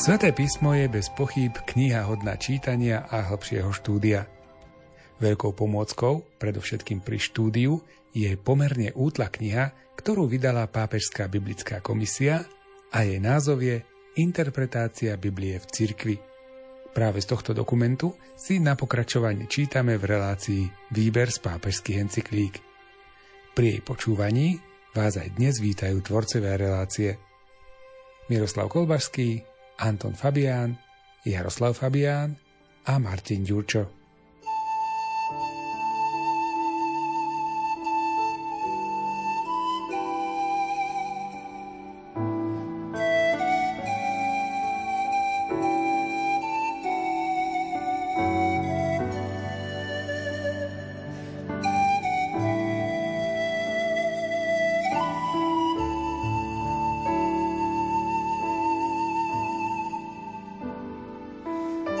Sveté písmo je bez pochyb kniha hodná čítania a hlbšieho štúdia. Veľkou pomôckou, predovšetkým pri štúdiu, je pomerne útla kniha, ktorú vydala Pápežská biblická komisia a jej názov je Interpretácia Biblie v cirkvi. Práve z tohto dokumentu si na pokračovanie čítame v relácii Výber z pápežských encyklík. Pri jej počúvaní vás aj dnes vítajú tvorcové relácie Miroslav Kolbašský, Anton Fabián, Jaroslav Fabián a Martin Ďurčo.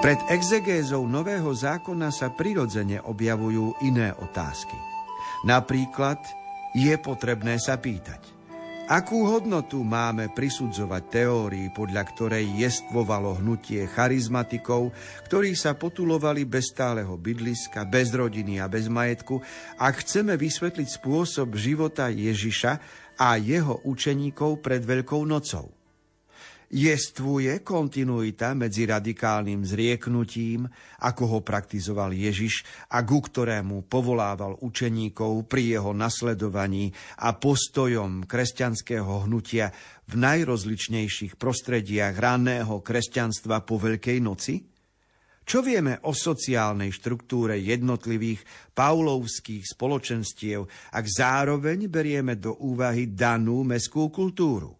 Pred exegézou Nového zákona sa prirodzene objavujú iné otázky. Napríklad je potrebné sa pýtať, akú hodnotu máme prisudzovať teórii, podľa ktorej jestvovalo hnutie charizmatikov, ktorí sa potulovali bez stáleho bydliska, bez rodiny a bez majetku, ak chceme vysvetliť spôsob života Ježiša a jeho učeníkov pred Veľkou nocou. Jestvuje kontinuita medzi radikálnym zrieknutím, ako ho praktizoval Ježiš a ku ktorému povolával učeníkov pri jeho nasledovaní a postojom kresťanského hnutia v najrozličnejších prostrediach ranného kresťanstva po Veľkej noci? Čo vieme o sociálnej štruktúre jednotlivých paulovských spoločenstiev, ak zároveň berieme do úvahy danú meskú kultúru?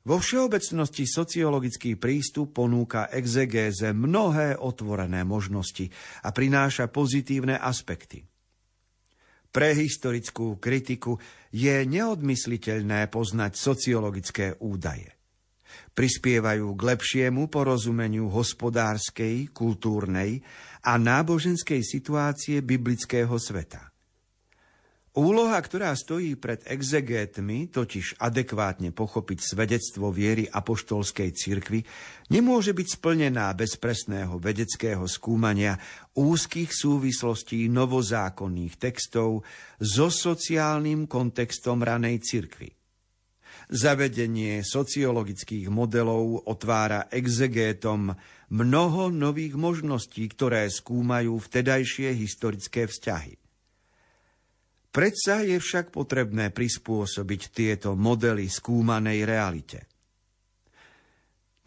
Vo všeobecnosti sociologický prístup ponúka exegéze mnohé otvorené možnosti a prináša pozitívne aspekty. Pre historickú kritiku je neodmysliteľné poznať sociologické údaje. Prispievajú k lepšiemu porozumeniu hospodárskej, kultúrnej a náboženskej situácie biblického sveta. Úloha, ktorá stojí pred exegétmi, totiž adekvátne pochopiť svedectvo viery apoštolskej cirkvy, nemôže byť splnená bez presného vedeckého skúmania úzkých súvislostí novozákonných textov so sociálnym kontextom ranej cirkvy. Zavedenie sociologických modelov otvára exegétom mnoho nových možností, ktoré skúmajú vtedajšie historické vzťahy. Predsa je však potrebné prispôsobiť tieto modely skúmanej realite.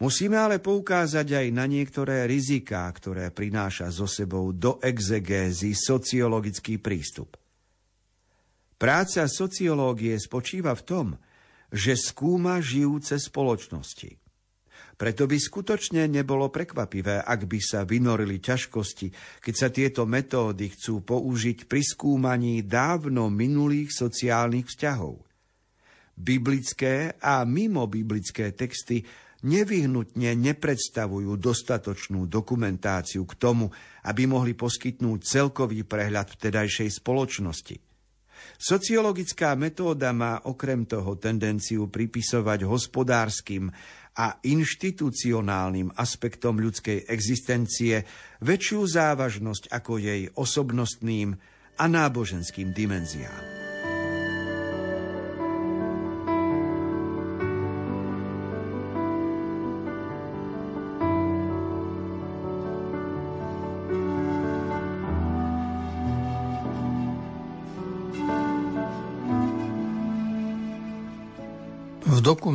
Musíme ale poukázať aj na niektoré riziká, ktoré prináša so sebou do exegézy sociologický prístup. Práca sociológie spočíva v tom, že skúma žijúce spoločnosti – preto by skutočne nebolo prekvapivé, ak by sa vynorili ťažkosti, keď sa tieto metódy chcú použiť pri skúmaní dávno minulých sociálnych vzťahov. Biblické a mimo biblické texty nevyhnutne nepredstavujú dostatočnú dokumentáciu k tomu, aby mohli poskytnúť celkový prehľad vtedajšej spoločnosti. Sociologická metóda má okrem toho tendenciu pripisovať hospodárskym a inštitucionálnym aspektom ľudskej existencie väčšiu závažnosť ako jej osobnostným a náboženským dimenziám.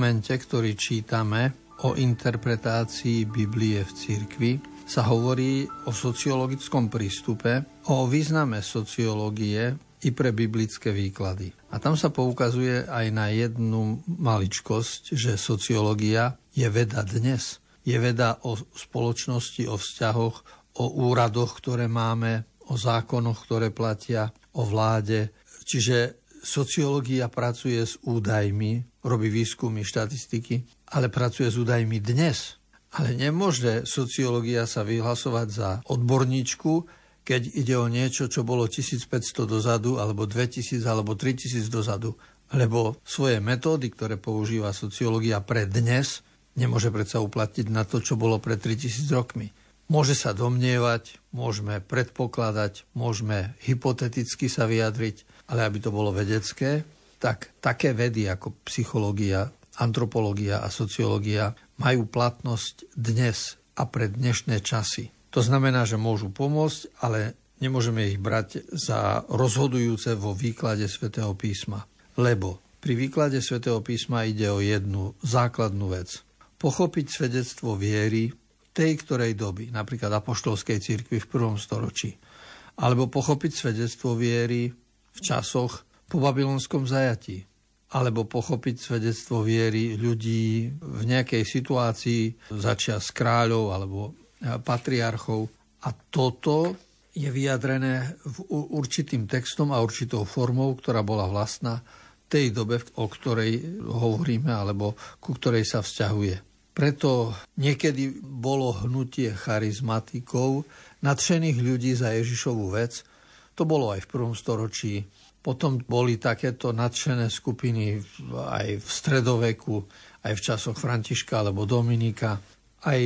Dokumente, ktorý čítame o interpretácii Biblie v cirkvi, sa hovorí o sociologickom prístupe, o význame sociológie i pre biblické výklady. A tam sa poukazuje aj na jednu maličkosť, že sociológia je veda dnes. Je veda o spoločnosti, o vzťahoch, o úradoch, ktoré máme, o zákonoch, ktoré platia, o vláde. Čiže sociológia pracuje s údajmi, robí výskumy, štatistiky, ale pracuje s údajmi dnes. Ale nemôže sociológia sa vyhlasovať za odborníčku, keď ide o niečo, čo bolo 1500 dozadu, alebo 2000, alebo 3000 dozadu. Lebo svoje metódy, ktoré používa sociológia pre dnes, nemôže predsa uplatniť na to, čo bolo pred 3000 rokmi. Môže sa domnievať, môžeme predpokladať, môžeme hypoteticky sa vyjadriť, ale aby to bolo vedecké, tak také vedy ako psychológia, antropológia a sociológia majú platnosť dnes a pre dnešné časy. To znamená, že môžu pomôcť, ale nemôžeme ich brať za rozhodujúce vo výklade svätého písma. Lebo pri výklade svätého písma ide o jednu základnú vec. Pochopiť svedectvo viery tej ktorej doby, napríklad apoštolskej cirkvi v prvom storočí. Alebo pochopiť svedectvo viery v časoch po babylonskom zajatí. Alebo pochopiť svedectvo viery ľudí v nejakej situácii začia s kráľov alebo patriarchov. A toto je vyjadrené v určitým textom a určitou formou, ktorá bola vlastná tej dobe, o ktorej hovoríme alebo ku ktorej sa vzťahuje. Preto niekedy bolo hnutie charizmatikov, nadšených ľudí za Ježišovú vec. To bolo aj v prvom storočí. Potom boli takéto nadšené skupiny aj v stredoveku, aj v časoch Františka alebo Dominika. Aj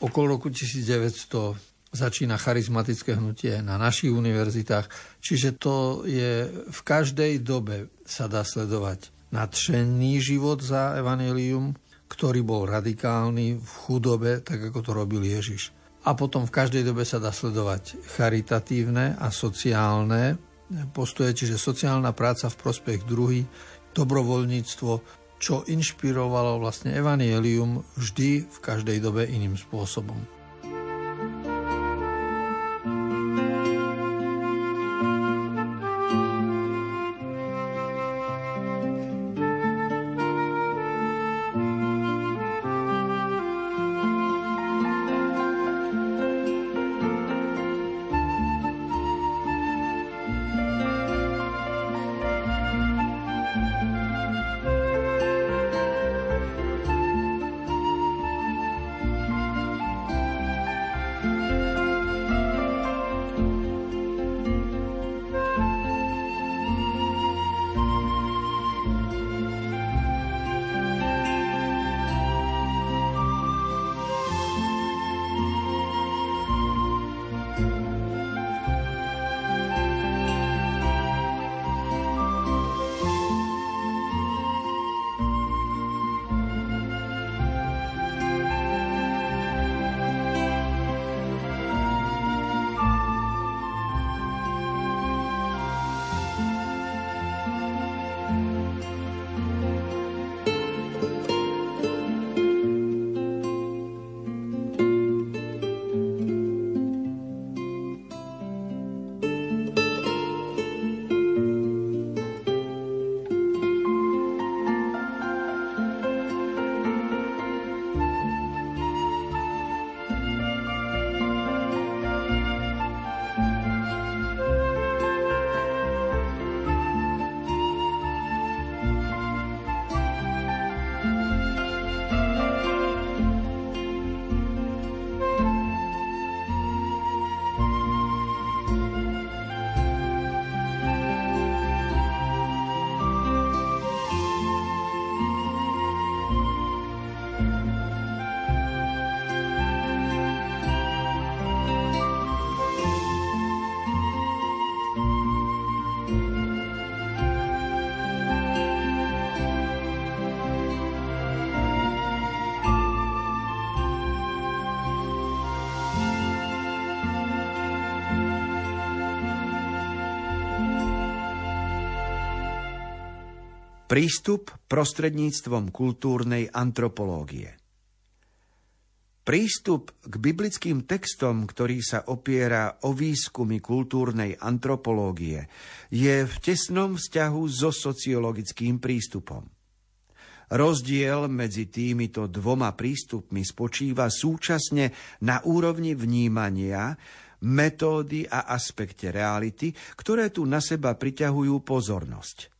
okolo roku 1900 začína charizmatické hnutie na našich univerzitách. Čiže to je v každej dobe sa dá sledovať nadšený život za evanelium, ktorý bol radikálny v chudobe, tak ako to robil Ježiš. A potom v každej dobe sa dá sledovať charitatívne a sociálne postoje, čiže sociálna práca v prospech druhý, dobrovoľníctvo, čo inšpirovalo vlastne evanielium vždy v každej dobe iným spôsobom. Prístup prostredníctvom kultúrnej antropológie. Prístup k biblickým textom, ktorý sa opiera o výskumy kultúrnej antropológie, je v tesnom vzťahu so sociologickým prístupom. Rozdiel medzi týmito dvoma prístupmi spočíva súčasne na úrovni vnímania, metódy a aspekte reality, ktoré tu na seba priťahujú pozornosť.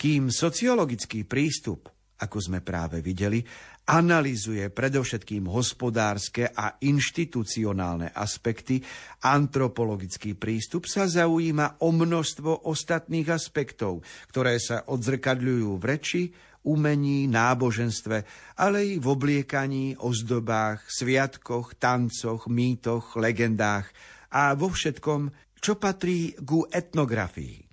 Kým sociologický prístup, ako sme práve videli, analizuje predovšetkým hospodárske a inštitucionálne aspekty, antropologický prístup sa zaujíma o množstvo ostatných aspektov, ktoré sa odzrkadľujú v reči, umení, náboženstve, ale i v obliekaní, ozdobách, sviatkoch, tancoch, mýtoch, legendách a vo všetkom, čo patrí ku etnografii.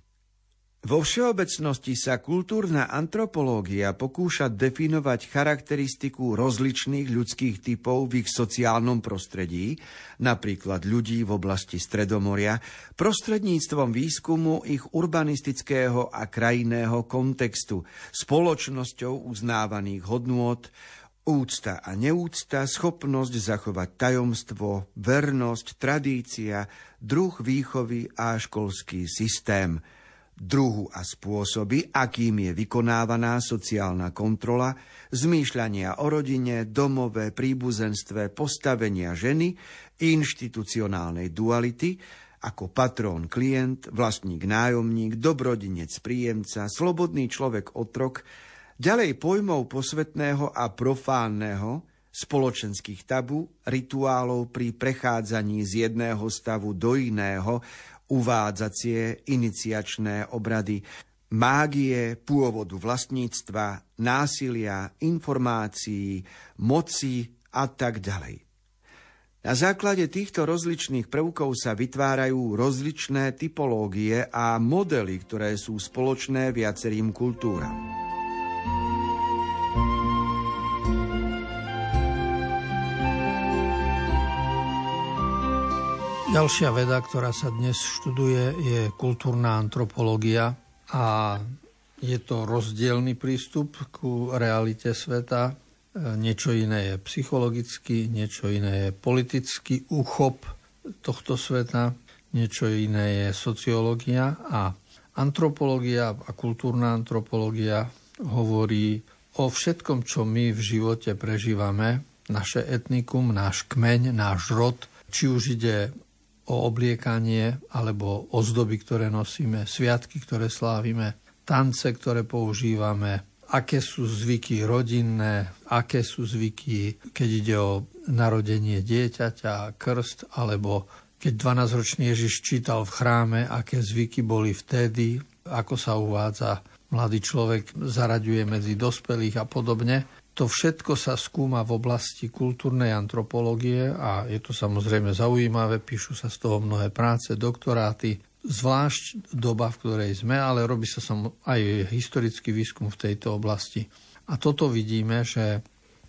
Vo všeobecnosti sa kultúrna antropológia pokúša definovať charakteristiku rozličných ľudských typov v ich sociálnom prostredí, napríklad ľudí v oblasti Stredomoria, prostredníctvom výskumu ich urbanistického a krajinného kontextu, spoločnosťou uznávaných hodnôt, úcta a neúcta, schopnosť zachovať tajomstvo, vernosť, tradícia, druh výchovy a školský systém – druhu a spôsoby, akým je vykonávaná sociálna kontrola, zmýšľania o rodine, domove, príbuzenstve, postavenia ženy, inštitucionálnej duality, ako patrón klient, vlastník nájomník, dobrodinec príjemca, slobodný človek otrok, ďalej pojmov posvetného a profánneho, spoločenských tabu, rituálov pri prechádzaní z jedného stavu do iného, uvádzacie iniciačné obrady, mágie pôvodu vlastníctva, násilia, informácií, moci a tak ďalej. Na základe týchto rozličných prvkov sa vytvárajú rozličné typológie a modely, ktoré sú spoločné viacerým kultúram. Ďalšia veda, ktorá sa dnes študuje, je kultúrna antropológia a je to rozdielný prístup ku realite sveta. E, niečo iné je psychologický, niečo iné je politický úchop tohto sveta, niečo iné je sociológia a antropológia a kultúrna antropológia hovorí o všetkom, čo my v živote prežívame, naše etnikum, náš kmeň, náš rod, či už ide o obliekanie alebo ozdoby, ktoré nosíme, sviatky, ktoré slávime, tance, ktoré používame, aké sú zvyky rodinné, aké sú zvyky, keď ide o narodenie dieťaťa, krst, alebo keď 12-ročný Ježiš čítal v chráme, aké zvyky boli vtedy, ako sa uvádza mladý človek, zaraďuje medzi dospelých a podobne. To všetko sa skúma v oblasti kultúrnej antropológie a je to samozrejme zaujímavé, píšu sa z toho mnohé práce, doktoráty, zvlášť doba, v ktorej sme, ale robí sa aj historický výskum v tejto oblasti. A toto vidíme, že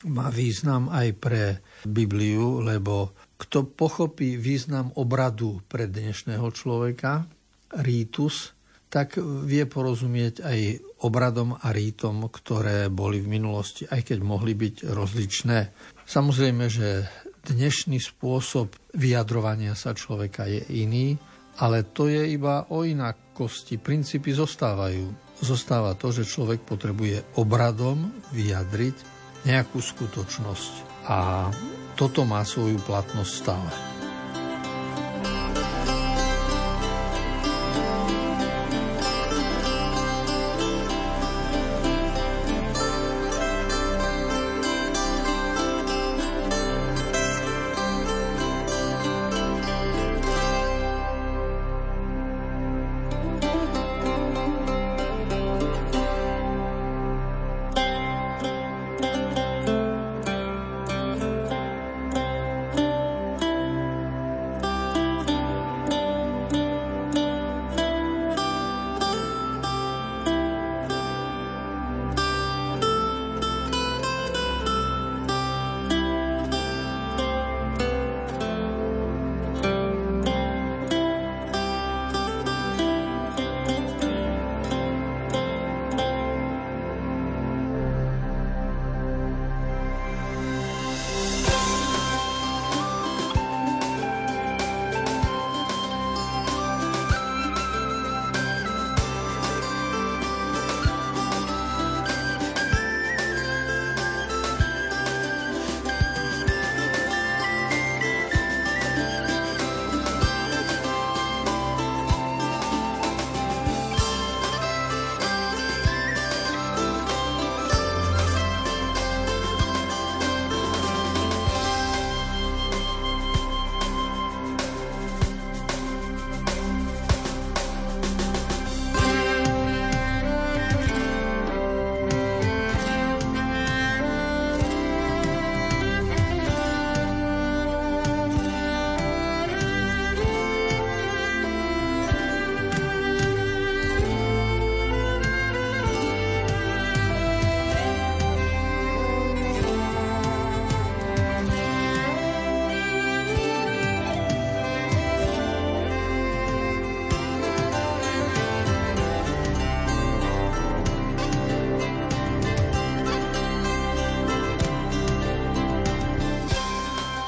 má význam aj pre Bibliu, lebo kto pochopí význam obradu pre dnešného človeka, rítus, tak vie porozumieť aj obradom a rítom, ktoré boli v minulosti, aj keď mohli byť rozličné. Samozrejme, že dnešný spôsob vyjadrovania sa človeka je iný, ale to je iba o inakosti. Princípy zostávajú. Zostáva to, že človek potrebuje obradom vyjadriť nejakú skutočnosť. A toto má svoju platnosť stále.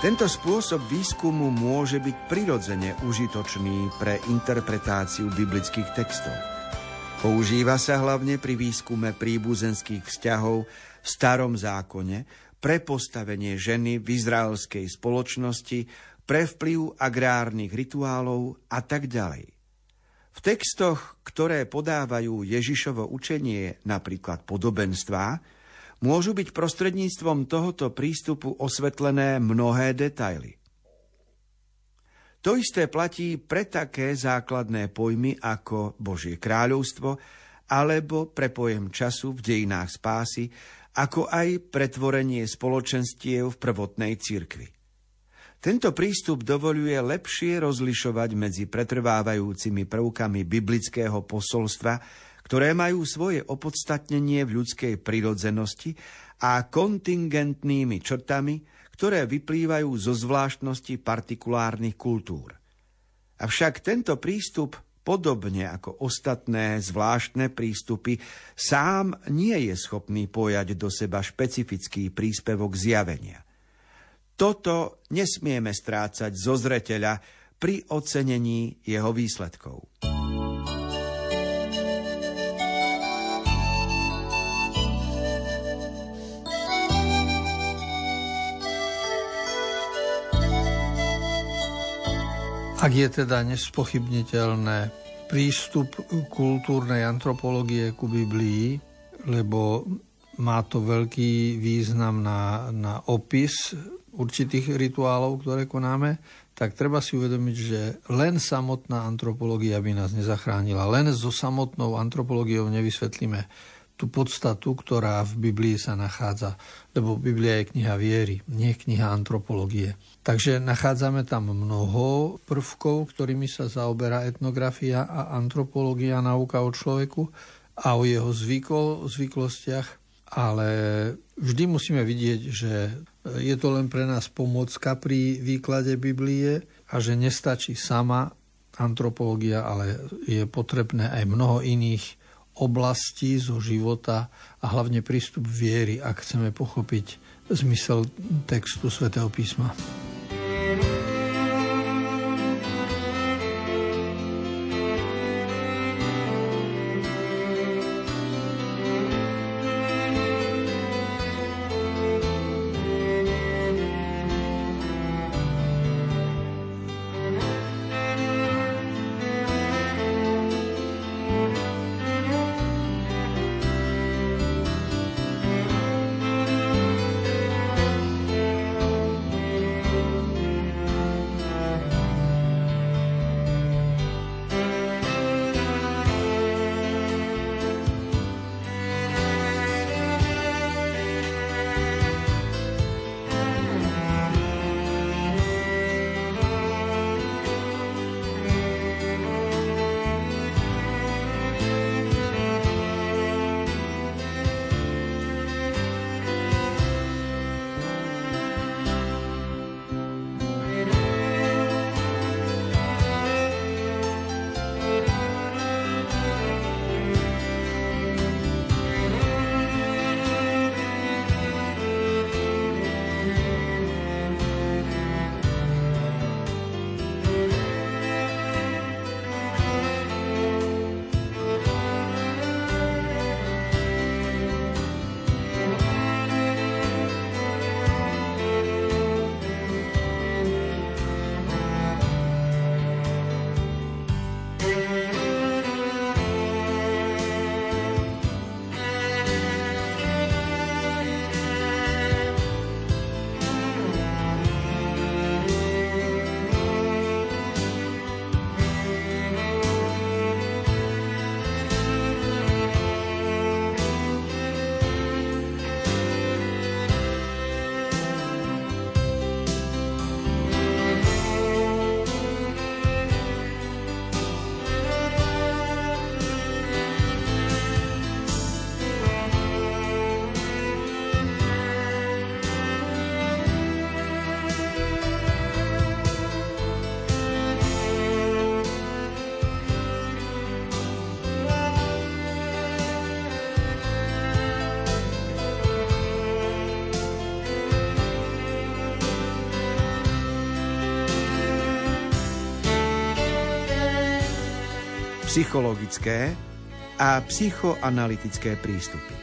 Tento spôsob výskumu môže byť prirodzene užitočný pre interpretáciu biblických textov. Používa sa hlavne pri výskume príbuzenských vzťahov v starom zákone, pre postavenie ženy v izraelskej spoločnosti, pre vplyv agrárnych rituálov a tak ďalej. V textoch, ktoré podávajú Ježišovo učenie, napríklad podobenstvá, môžu byť prostredníctvom tohoto prístupu osvetlené mnohé detaily. To isté platí pre také základné pojmy ako Božie kráľovstvo alebo pre pojem času v dejinách spásy, ako aj pretvorenie spoločenstiev v prvotnej cirkvi. Tento prístup dovoluje lepšie rozlišovať medzi pretrvávajúcimi prvkami biblického posolstva, ktoré majú svoje opodstatnenie v ľudskej prirodzenosti a kontingentnými črtami, ktoré vyplývajú zo zvláštnosti partikulárnych kultúr. Avšak tento prístup, podobne ako ostatné zvláštne prístupy, sám nie je schopný pojať do seba špecifický príspevok zjavenia. Toto nesmieme strácať zo zreteľa pri ocenení jeho výsledkov. Ak je teda nespochybniteľné prístup kultúrnej antropológie ku Biblii, lebo má to veľký význam na, na opis určitých rituálov, ktoré konáme, tak treba si uvedomiť, že len samotná antropológia by nás nezachránila. Len so samotnou antropológiou nevysvetlíme tú podstatu, ktorá v Biblii sa nachádza. Lebo Biblia je kniha viery, nie kniha antropológie. Takže nachádzame tam mnoho prvkov, ktorými sa zaoberá etnografia a antropológia, nauka o človeku a o jeho zvyko, zvyklostiach, ale vždy musíme vidieť, že je to len pre nás pomocka pri výklade Biblie a že nestačí sama antropológia, ale je potrebné aj mnoho iných oblasti zo života a hlavne prístup viery, ak chceme pochopiť zmysel textu svätého písma. Psychologické a psychoanalytické prístupy.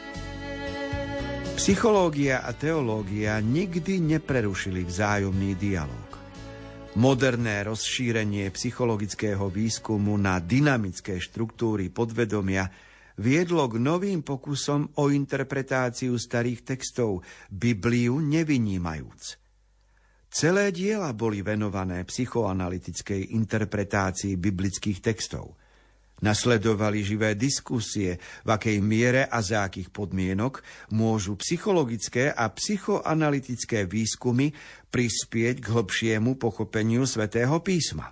Psychológia a teológia nikdy neprerušili vzájomný dialog. Moderné rozšírenie psychologického výskumu na dynamické štruktúry podvedomia viedlo k novým pokusom o interpretáciu starých textov, Bibliu nevynímajúc. Celé diela boli venované psychoanalytickej interpretácii biblických textov. Nasledovali živé diskusie, v akej miere a za akých podmienok môžu psychologické a psychoanalytické výskumy prispieť k hlbšiemu pochopeniu svätého písma.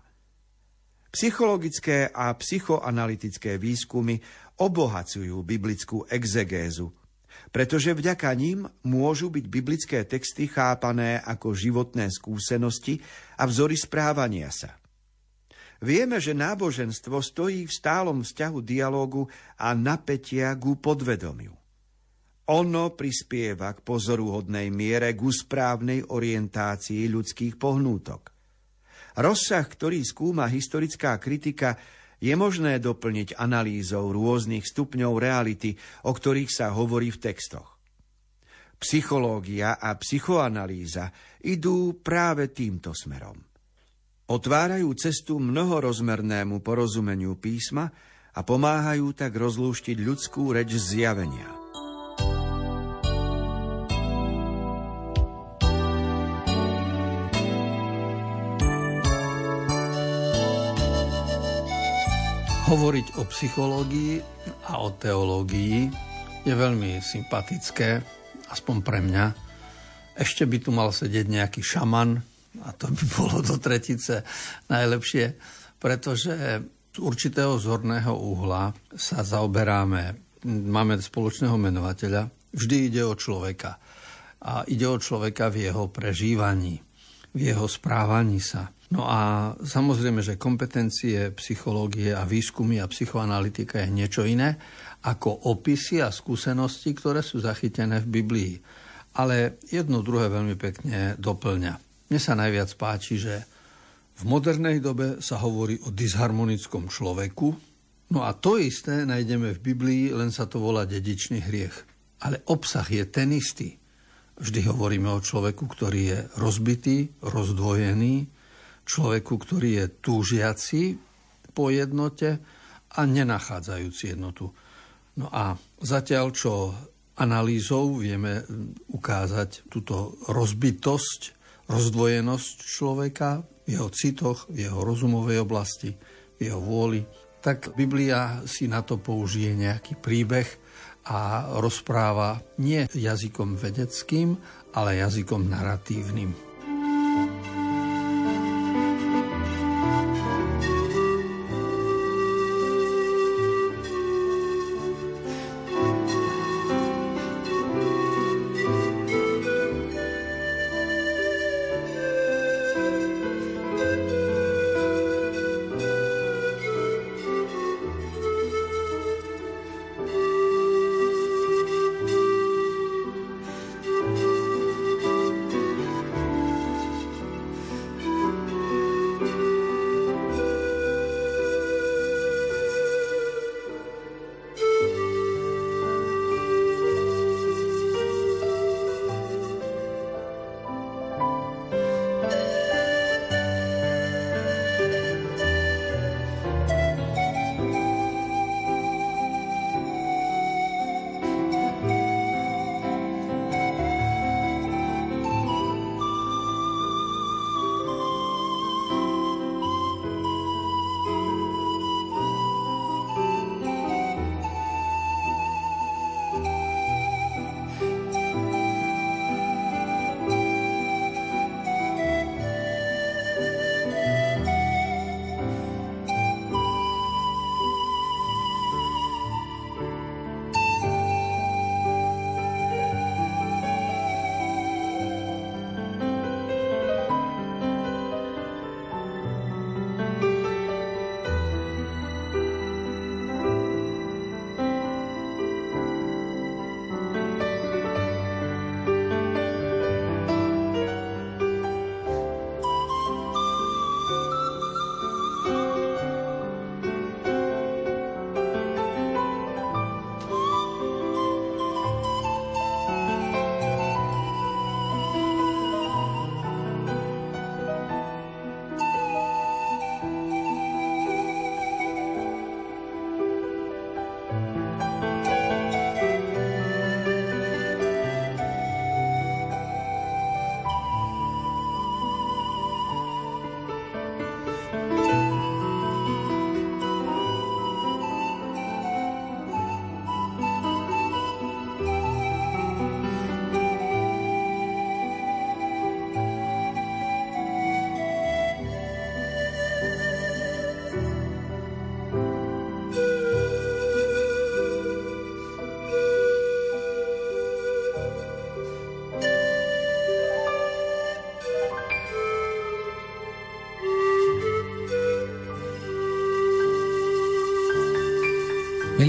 Psychologické a psychoanalytické výskumy obohacujú biblickú exegézu, pretože vďaka ním môžu byť biblické texty chápané ako životné skúsenosti a vzory správania sa – Vieme, že náboženstvo stojí v stálom vzťahu dialógu a napätia ku podvedomiu. Ono prispieva k pozoruhodnej miere k správnej orientácii ľudských pohnútok. Rozsah, ktorý skúma historická kritika, je možné doplniť analýzou rôznych stupňov reality, o ktorých sa hovorí v textoch. Psychológia a psychoanalýza idú práve týmto smerom. Otvárajú cestu mnohorozmernému porozumeniu písma a pomáhajú tak rozlúštiť ľudskú reč zjavenia. Hovoriť o psychológii a o teológii je veľmi sympatické, aspoň pre mňa. Ešte by tu mal sedieť nejaký šaman, a to by bolo do tretice najlepšie, pretože z určitého zorného uhla sa zaoberáme, máme spoločného menovateľa, vždy ide o človeka. A ide o človeka v jeho prežívaní, v jeho správaní sa. No a samozrejme, že kompetencie psychológie a výskumy a psychoanalytika je niečo iné ako opisy a skúsenosti, ktoré sú zachytené v Biblii. Ale jedno druhé veľmi pekne doplňa. Mne sa najviac páči, že v modernej dobe sa hovorí o disharmonickom človeku, no a to isté nájdeme v Biblii, len sa to volá dedičný hriech. Ale obsah je ten istý. Vždy hovoríme o človeku, ktorý je rozbitý, rozdvojený, človeku, ktorý je túžiaci po jednote a nenachádzajúci jednotu. No a zatiaľ, čo analýzou vieme ukázať túto rozbitosť rozdvojenosť človeka v jeho citoch, v jeho rozumovej oblasti, v jeho vôli, tak Biblia si na to použije nejaký príbeh a rozpráva nie jazykom vedeckým, ale jazykom narratívnym.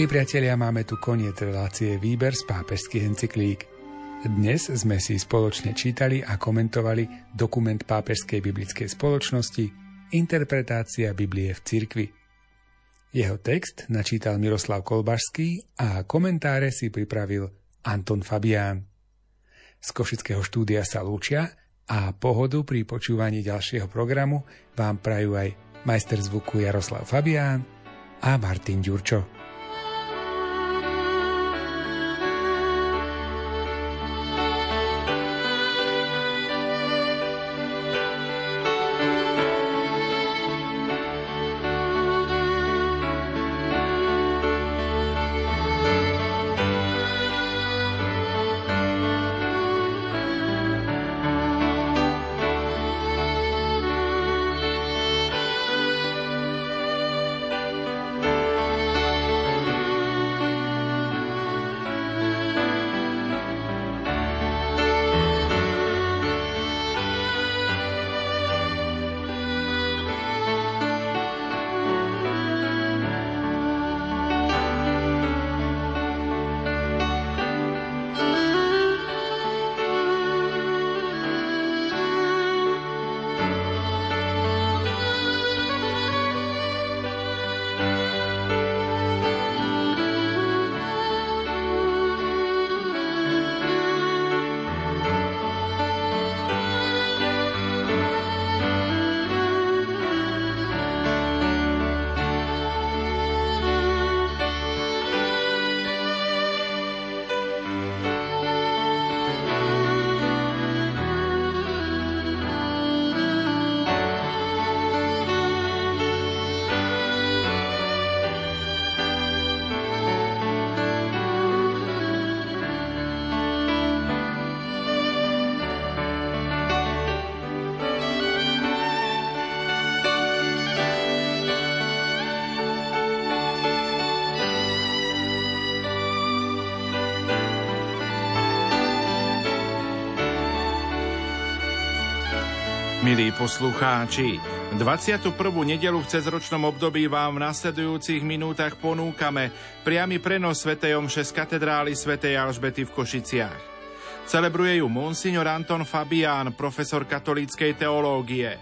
Milí priatelia, máme tu koniec relácie Výber z pápežských encyklík. Dnes sme si spoločne čítali a komentovali dokument Pápežskej biblickej spoločnosti Interpretácia Biblie v cirkvi. Jeho text načítal Miroslav Kolbašský a komentáre si pripravil Anton Fabián. Z Košického štúdia sa lúčia a pohodu pri počúvaní ďalšieho programu vám prajú aj majster zvuku Jaroslav Fabián a Martin Ďurčo. Milí poslucháči, 21. nedelu v cezročnom období vám v nasledujúcich minútach ponúkame priamy prenos Sv. Omše z katedrály Sv. Alžbety v Košiciach. Celebruje ju monsignor Anton Fabián, profesor katolíckej teológie.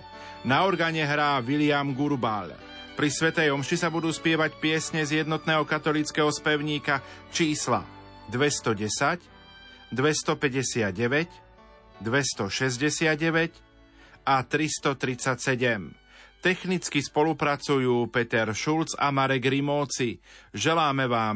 Na organe hrá William Gurbal. Pri Sv. Omši sa budú spievať piesne z jednotného katolického spevníka čísla 210, 259, 269, a 337. Technicky spolupracujú Peter Šulc a Marek Rimóci. Želáme vám